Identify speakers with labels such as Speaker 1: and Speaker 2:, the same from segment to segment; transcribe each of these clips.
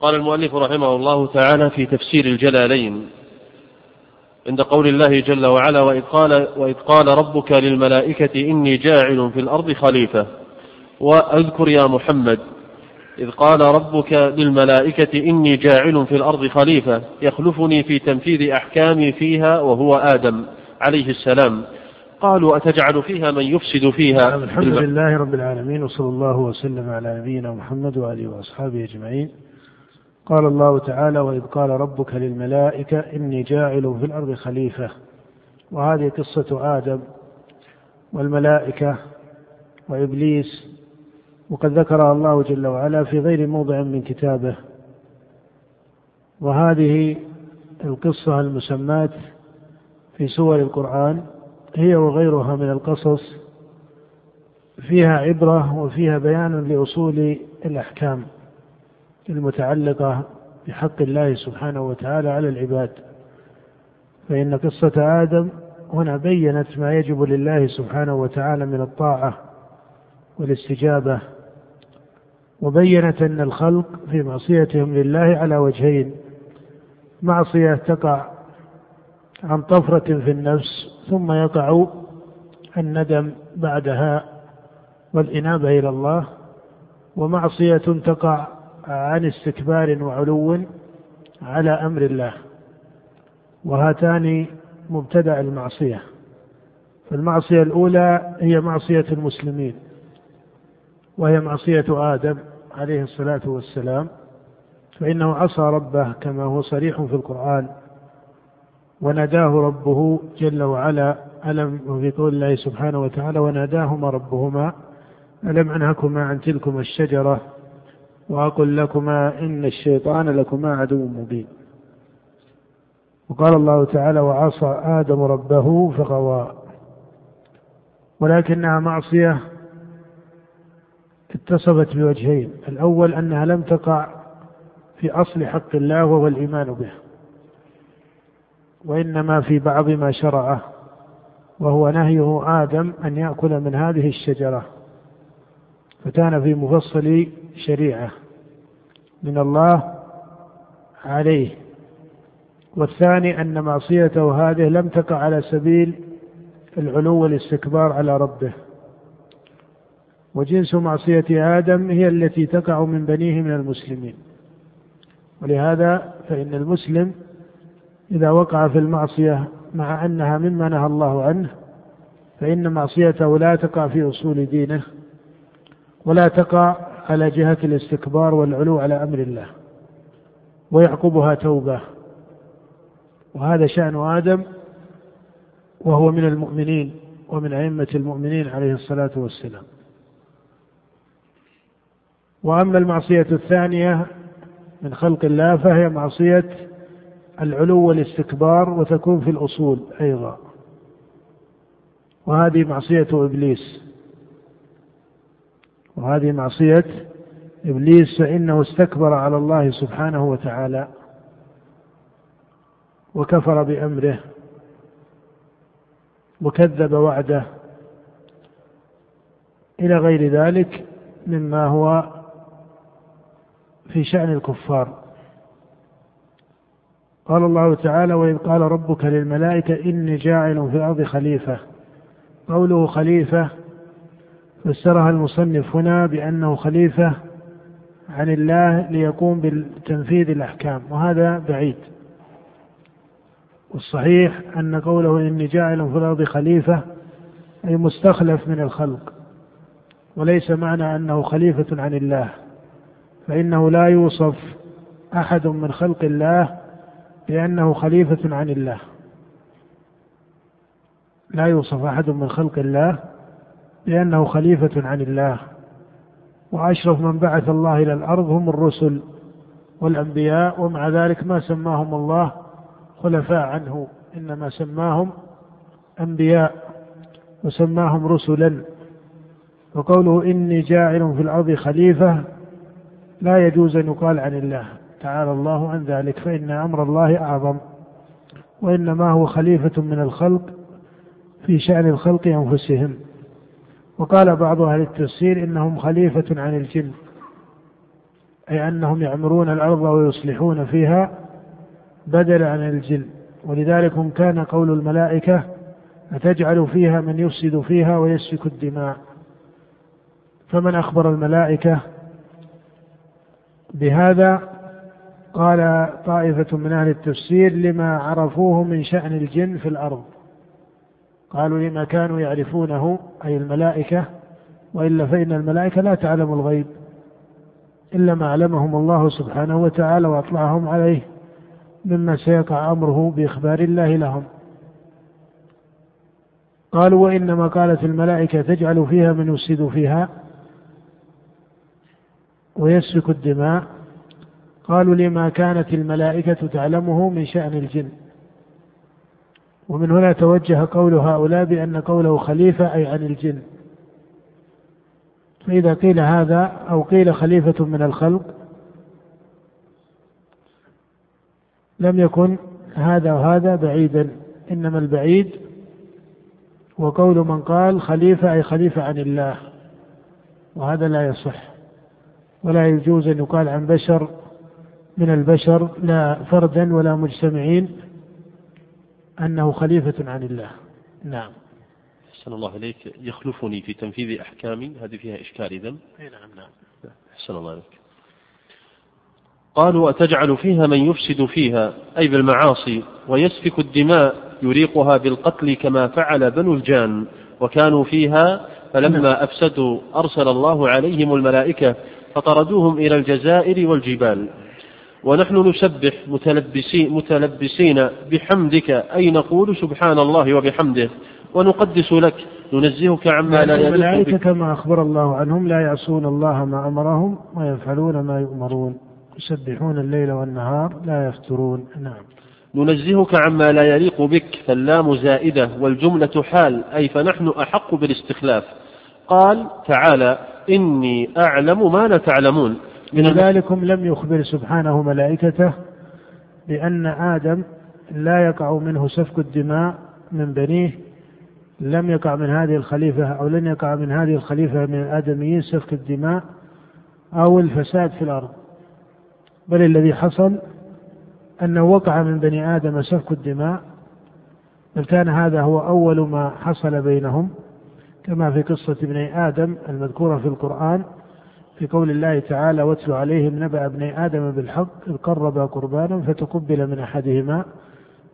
Speaker 1: قال المؤلف رحمه الله تعالى في تفسير الجلالين عند قول الله جل وعلا وإذ قال, وإذ قال ربك للملائكة إني جاعل في الأرض خليفة وأذكر يا محمد إذ قال ربك للملائكة إني جاعل في الأرض خليفة يخلفني في تنفيذ أحكامي فيها وهو آدم عليه السلام قالوا أتجعل فيها من يفسد فيها
Speaker 2: نعم، الحمد لله رب العالمين وصلى الله وسلم على نبينا محمد وآله وأصحابه أجمعين. قال الله تعالى وإذ قال ربك للملائكة إني جاعل في الأرض خليفة. وهذه قصة آدم والملائكة وإبليس. وقد ذكرها الله جل وعلا في غير موضع من كتابه. وهذه القصة المسماة في سور القرآن هي وغيرها من القصص فيها عبرة وفيها بيان لأصول الأحكام. المتعلقة بحق الله سبحانه وتعالى على العباد. فإن قصة آدم هنا بينت ما يجب لله سبحانه وتعالى من الطاعة والاستجابة وبينت أن الخلق في معصيتهم لله على وجهين. معصية تقع عن طفرة في النفس ثم يقع الندم بعدها والإنابة إلى الله ومعصية تقع عن استكبار وعلو على أمر الله وهاتان مبتدأ المعصية. فالمعصية الأولى هي معصية المسلمين وهي معصية آدم عليه الصلاة والسلام فإنه عصى ربه كما هو صريح في القرآن وناداه ربه جل وعلا ألم وفي قول الله سبحانه وتعالى وناداهما ربهما ألم أنهكما عن تلكما الشجرة وأقل لكما إن الشيطان لكما عدو مبين. وقال الله تعالى وعصى آدم ربه فغوى. ولكنها معصية اتصفت بوجهين. الأول أنها لم تقع في أصل حق الله وهو الإيمان به وإنما في بعض ما شرعه. وهو نهيه آدم أن يأكل من هذه الشجرة. فكان في مفصل شريعة من الله عليه. والثاني أن معصيته هذه لم تقع على سبيل العلو والاستكبار على ربه. وجنس معصية آدم هي التي تقع من بنيه من المسلمين. ولهذا فإن المسلم إذا وقع في المعصية مع أنها مما نهى الله عنه فإن معصيته لا تقع في أصول دينه. ولا تقع على جهة الاستكبار والعلو على أمر الله ويعقبها توبة. وهذا شأن آدم وهو من المؤمنين ومن أئمة المؤمنين عليه الصلاة والسلام. وأما المعصية الثانية من خلق الله فهي معصية العلو والاستكبار وتكون في الأصول أيضا. وهذه معصية إبليس. وهذه معصية إبليس فإنه استكبر على الله سبحانه وتعالى وكفر بأمره وكذب وعده إلى غير ذلك مما هو في شأن الكفار. قال الله تعالى وإذ قال ربك للملائكة إني جاعل في الأرض خليفة. قوله خليفة فسرها المصنف هنا بأنه خليفة عن الله ليقوم بتنفيذ الأحكام وهذا بعيد. والصحيح أن قوله إني جاعل في الأرض خليفة أي مستخلف من الخلق وليس معنى أنه خليفة عن الله فإنه لا يوصف أحد من خلق الله بأنه خليفة عن الله. لا يوصف أحد من خلق الله بأنه خليفة عن الله. وأشرف من بعث الله إلى الأرض هم الرسل والأنبياء ومع ذلك ما سماهم الله خلفاء عنه. إنما سماهم أنبياء وسماهم رسلا. وقوله إني جاعل في الأرض خليفة لا يجوز أن يقال عن الله. تعالى الله عن ذلك فإن أمر الله أعظم. وإنما هو خليفة من الخلق في شأن الخلق أنفسهم. وقال بعض أهل التفسير إنهم خليفة عن الجن أي أنهم يعمرون الأرض ويصلحون فيها بدلا عن الجن. ولذلك كان قول الملائكة أتجعل فيها من يفسد فيها ويسفك الدماء. فمن أخبر الملائكة بهذا قال طائفة من أهل التفسير لما عرفوه من شأن الجن في الأرض. قالوا لما كانوا يعرفونه أي الملائكة وإلا فإن الملائكة لا تعلم الغيب إلا ما علمهم الله سبحانه وتعالى وأطلعهم عليه مما سيقع أمره بإخبار الله لهم. قالوا وإنما قالت الملائكة تجعل فيها من يفسد فيها ويسفك الدماء. قالوا لما كانت الملائكة تعلمه من شأن الجن. ومن هنا توجه قول هؤلاء بأن قوله خليفة أي عن الجن. فإذا قيل هذا أو قيل خليفة من الخلق لم يكن هذا وهذا بعيدا إنما البعيد وقول من قال خليفة أي خليفة عن الله وهذا لا يصح. ولا يجوز أن يقال عن بشر من البشر لا فردا ولا مجتمعين أنه خليفة عن الله. نعم.
Speaker 1: أحسن الله إليك. يخلفني في تنفيذ أحكامي. هذه فيها إشكال إذا
Speaker 2: نعم نعم.
Speaker 1: أحسن الله إليك. قالوا أتجعل فيها من يفسد فيها أي بالمعاصي ويسفك الدماء يريقها بالقتل كما فعل بنو الجان وكانوا فيها فلما نعم. أفسدوا أرسل الله عليهم الملائكة فطردوهم إلى الجزائر والجبال. ونحن نسبح متلبسين, متلبسين بحمدك أي نقول سبحان الله وبحمده. ونقدس لك ننزهك عما لا يليق
Speaker 2: الملائكة كما أخبر الله عنهم لا يعصون الله ما أمرهم ويفعلون ما يؤمرون. يسبحون الليل والنهار لا يفترون. نعم.
Speaker 1: ننزهك عما لا يليق بك فاللام زائدة والجملة حال أي فنحن أحق بالاستخلاف. قال تعالى إني أعلم ما لا تعلمون.
Speaker 2: ذلكم لم يخبر سبحانه ملائكته بأن آدم لا يقع منه سفك الدماء من بنيه لم يقع من هذه الخليفة أو لن يقع من هذه الخليفة من الآدميين سفك الدماء أو الفساد في الأرض. بل الذي حصل أنه وقع من بني آدم سفك الدماء بل كان هذا هو أول ما حصل بينهم كما في قصة ابني آدم المذكورة في القرآن في قول الله تعالى واتل عليهم نبأ ابني آدم بالحق إذ قربا قربانا فتقبل من أحدهما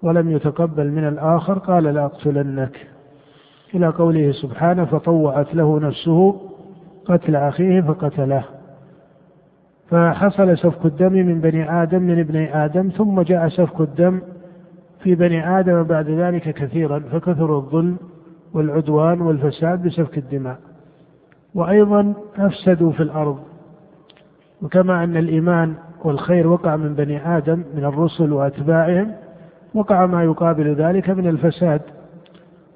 Speaker 2: ولم يتقبل من الآخر قال لأقتلنك إلى قوله سبحانه فطوعت له نفسه قتل أخيه فقتله. فحصل سفك الدم من بني آدم من ابني آدم ثم جاء سفك الدم في بني آدم بعد ذلك كثيرا فكثر الظلم والعدوان والفساد بسفك الدماء. وأيضا أفسدوا في الأرض. وكما أن الإيمان والخير وقع من بني آدم من الرسل وأتباعهم وقع ما يقابل ذلك من الفساد.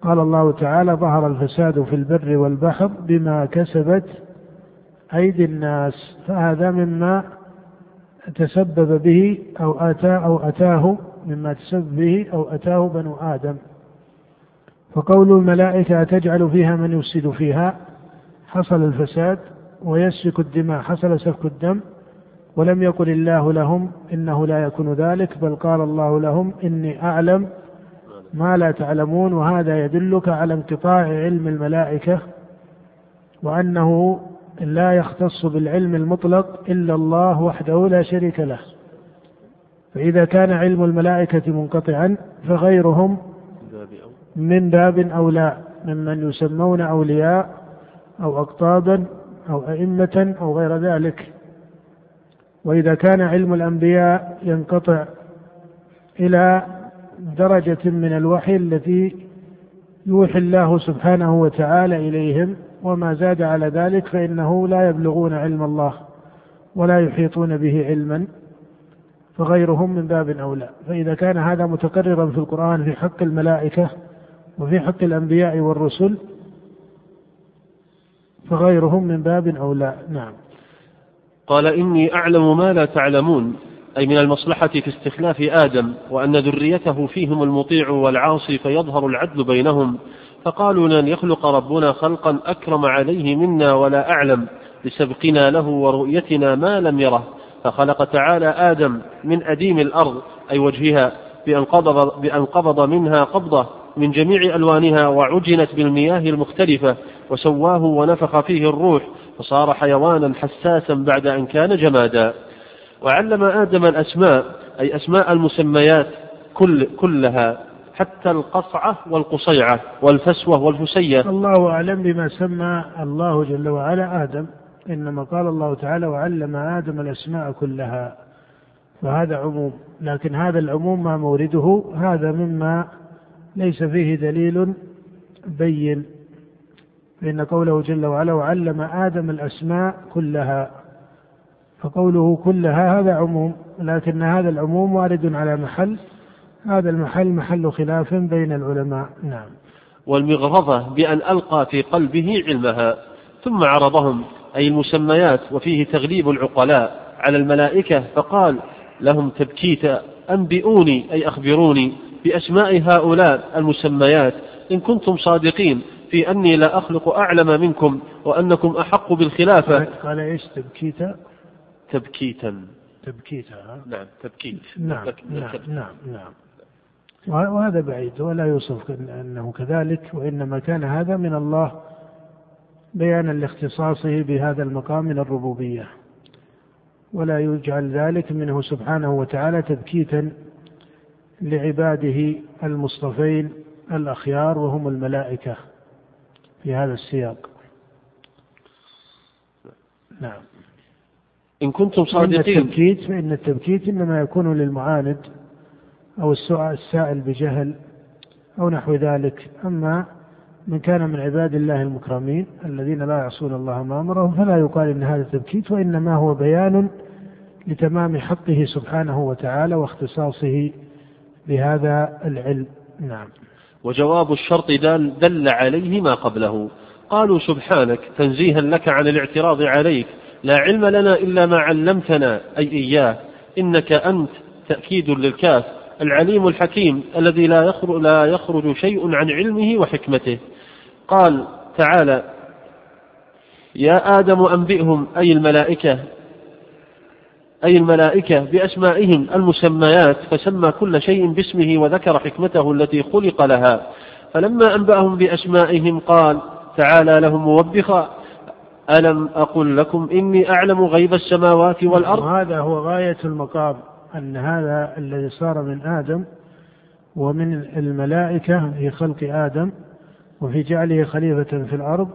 Speaker 2: قال الله تعالى ظهر الفساد في البر والبحر بما كسبت أيدي الناس فهذا مما تسبب به أو أتى أو أتاه مما تسبب به أو أتاه بنو آدم. فقول الملائكة أتجعل فيها من يفسد فيها؟ حصل الفساد ويسفك الدماء حصل سفك الدم ولم يقل الله لهم إنه لا يكون ذلك بل قال الله لهم إني أعلم ما لا تعلمون وهذا يدلك على انقطاع علم الملائكة وأنه لا يختص بالعلم المطلق إلا الله وحده لا شريك له. فإذا كان علم الملائكة منقطعا فغيرهم من باب أولى ممن يسمون أولياء أو أقطابا أو أئمة أو غير ذلك. وإذا كان علم الأنبياء ينقطع إلى درجة من الوحي التي يوحي الله سبحانه وتعالى إليهم وما زاد على ذلك فإنه لا يبلغون علم الله ولا يحيطون به علما فغيرهم من باب أولى. فإذا كان هذا متقررا في القرآن في حق الملائكة وفي حق الأنبياء والرسل فغيرهم من باب أولى نعم.
Speaker 1: قال إني أعلم ما لا تعلمون أي من المصلحة في استخلاف آدم وأن ذريته فيهم المطيع والعاصي فيظهر العدل بينهم. فقالوا لن يخلق ربنا خلقا أكرم عليه منا ولا أعلم لسبقنا له ورؤيتنا ما لم يره. فخلق تعالى آدم من أديم الأرض أي وجهها بأن قبض, بأن قبض منها قبضة. من جميع ألوانها وعجنت بالمياه المختلفة وسواه ونفخ فيه الروح فصار حيوانا حساسا بعد أن كان جمادا. وعلم آدم الأسماء أي أسماء المسميات كل كلها حتى القصعة والقصيعة والفسوة والفسية.
Speaker 2: الله أعلم بما سمى الله جل وعلا آدم. إنما قال الله تعالى وعلم آدم الأسماء كلها. فهذا عموم. لكن هذا العموم ما مورده هذا مما ليس فيه دليل بين فإن قوله جل وعلا وعلم آدم الأسماء كلها. فقوله كلها هذا عموم لكن هذا العموم وارد على محل. هذا المحل محل خلاف بين العلماء. نعم.
Speaker 1: والمغرضة بأن ألقى في قلبه علمها ثم عرضهم أي المسميات وفيه تغليب العقلاء على الملائكة فقال لهم تبكيتا أنبئوني أي أخبروني. بأسماء هؤلاء المسميات إن كنتم صادقين في أني لا أخلق أعلم منكم وأنكم أحق بالخلافة.
Speaker 2: قال إيش؟ تبكيتا؟
Speaker 1: تبكيتا.
Speaker 2: تبكيتا
Speaker 1: نعم تبكيت.
Speaker 2: نعم نعم نعم, نعم. وهذا بعيد ولا يوصف أنه كذلك وإنما كان هذا من الله بيانا لاختصاصه بهذا المقام من الربوبية. ولا يجعل ذلك منه سبحانه وتعالى تبكيتا. لعباده المصطفين الأخيار وهم الملائكة في هذا السياق. نعم.
Speaker 1: إن كنتم صادقين.
Speaker 2: التبكيت فإن التبكيت إنما يكون للمعاند أو السائل بجهل أو نحو ذلك. أما من كان من عباد الله المكرمين الذين لا يعصون الله ما أمرهم فلا يقال إن هذا تبكيت وإنما هو بيان لتمام حقه سبحانه وتعالى واختصاصه بهذا العلم. نعم.
Speaker 1: وجواب الشرط دل, دل عليه ما قبله. قالوا سبحانك تنزيها لك عن الاعتراض عليك. لا علم لنا إلا ما علمتنا. أي إياه. إنك أنت تأكيد للكاف. العليم الحكيم الذي لا يخرج, لا يخرج شيء عن علمه وحكمته. قال تعالى يا آدم أنبئهم أي الملائكة أي الملائكة بأسمائهم المسميات فسمى كل شيء باسمه وذكر حكمته التي خلق لها. فلما أنبأهم بأسمائهم قال تعالى لهم موبخا. ألم أقل لكم إني أعلم غيب السماوات والأرض؟
Speaker 2: هذا هو غاية المقام أن هذا الذي صار من آدم ومن الملائكة في خلق آدم وفي جعله خليفة في الأرض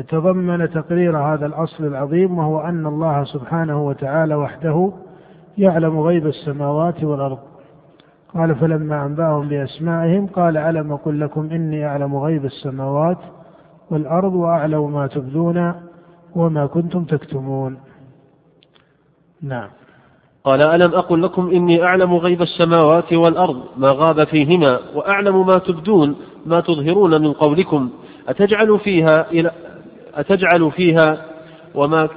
Speaker 2: تضمن تقرير هذا الأصل العظيم وهو أن الله سبحانه وتعالى وحده يعلم غيب السماوات والأرض. قال فلما أنبأهم بأسمائهم قال ألم أقل لكم إني أعلم غيب السماوات والأرض وأعلم ما تبدون وما كنتم تكتمون. نعم.
Speaker 1: قال ألم أقل لكم إني أعلم غيب السماوات والأرض ما غاب فيهما وأعلم ما تبدون ما تظهرون من قولكم أتجعل فيها إلى أتجعل فيها وما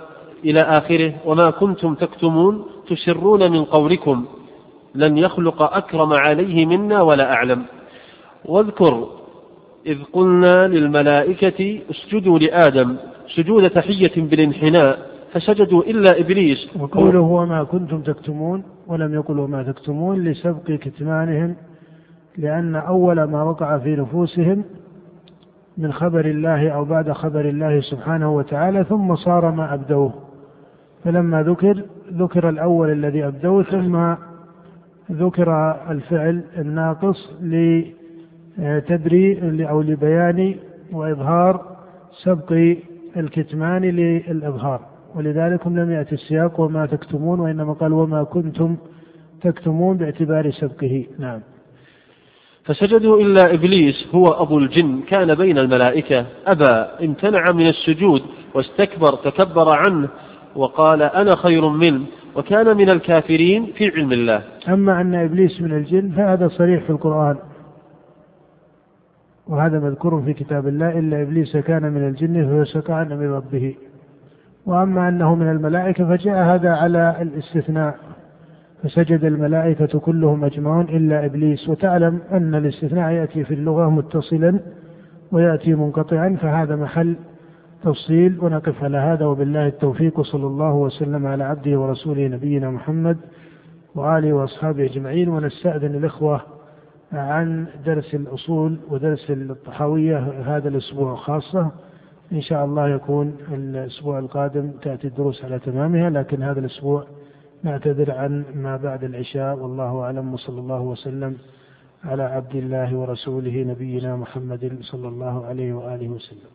Speaker 1: إلى آخره وما كنتم تكتمون تسرون من قولكم لن يخلق أكرم عليه منا ولا أعلم. واذكر إذ قلنا للملائكة اسجدوا لآدم سجود تحية بالانحناء فسجدوا إلا إبليس.
Speaker 2: وقوله وما كنتم تكتمون ولم يقل وما تكتمون لسبق كتمانهم لأن أول ما وقع في نفوسهم من خبر الله أو بعد خبر الله سبحانه وتعالى ثم صار ما أبدوه. فلما ذكر ذكر الأول الذي أبدوه ثم ذكر الفعل الناقص لتدري أو لبيان وإظهار سبق الكتمان للإظهار. ولذلك لم يأتي السياق وما تكتمون وإنما قال وما كنتم تكتمون باعتبار سبقه. نعم.
Speaker 1: فسجدوا إلا إبليس هو أبو الجن. كان بين الملائكة. أبى امتنع من السجود واستكبر تكبر عنه وقال أنا خير منه وكان من الكافرين في علم الله.
Speaker 2: أما أن إبليس من الجن فهذا صريح في القرآن. وهذا مذكور في كتاب الله. إلا إبليس كان من الجن ففسق عن أمر ربه. وأما أنه من الملائكة فجاء هذا على الاستثناء. فسجد الملائكة كلهم أجمعون إلا إبليس. وتعلم أن الاستثناء يأتي في اللغة متصلا ويأتي منقطعا فهذا محل تفصيل. ونقف على هذا وبالله التوفيق وصلى الله وسلم على عبده ورسوله نبينا محمد وآله وأصحابه أجمعين. ونستأذن الإخوة عن درس الأصول ودرس الطحاوية هذا الأسبوع خاصة. إن شاء الله يكون الأسبوع القادم تأتي الدروس على تمامها لكن هذا الأسبوع نعتذر عن ما بعد العشاء والله أعلم وصلى الله وسلم على عبد الله ورسوله نبينا محمد صلى الله عليه وآله وسلم.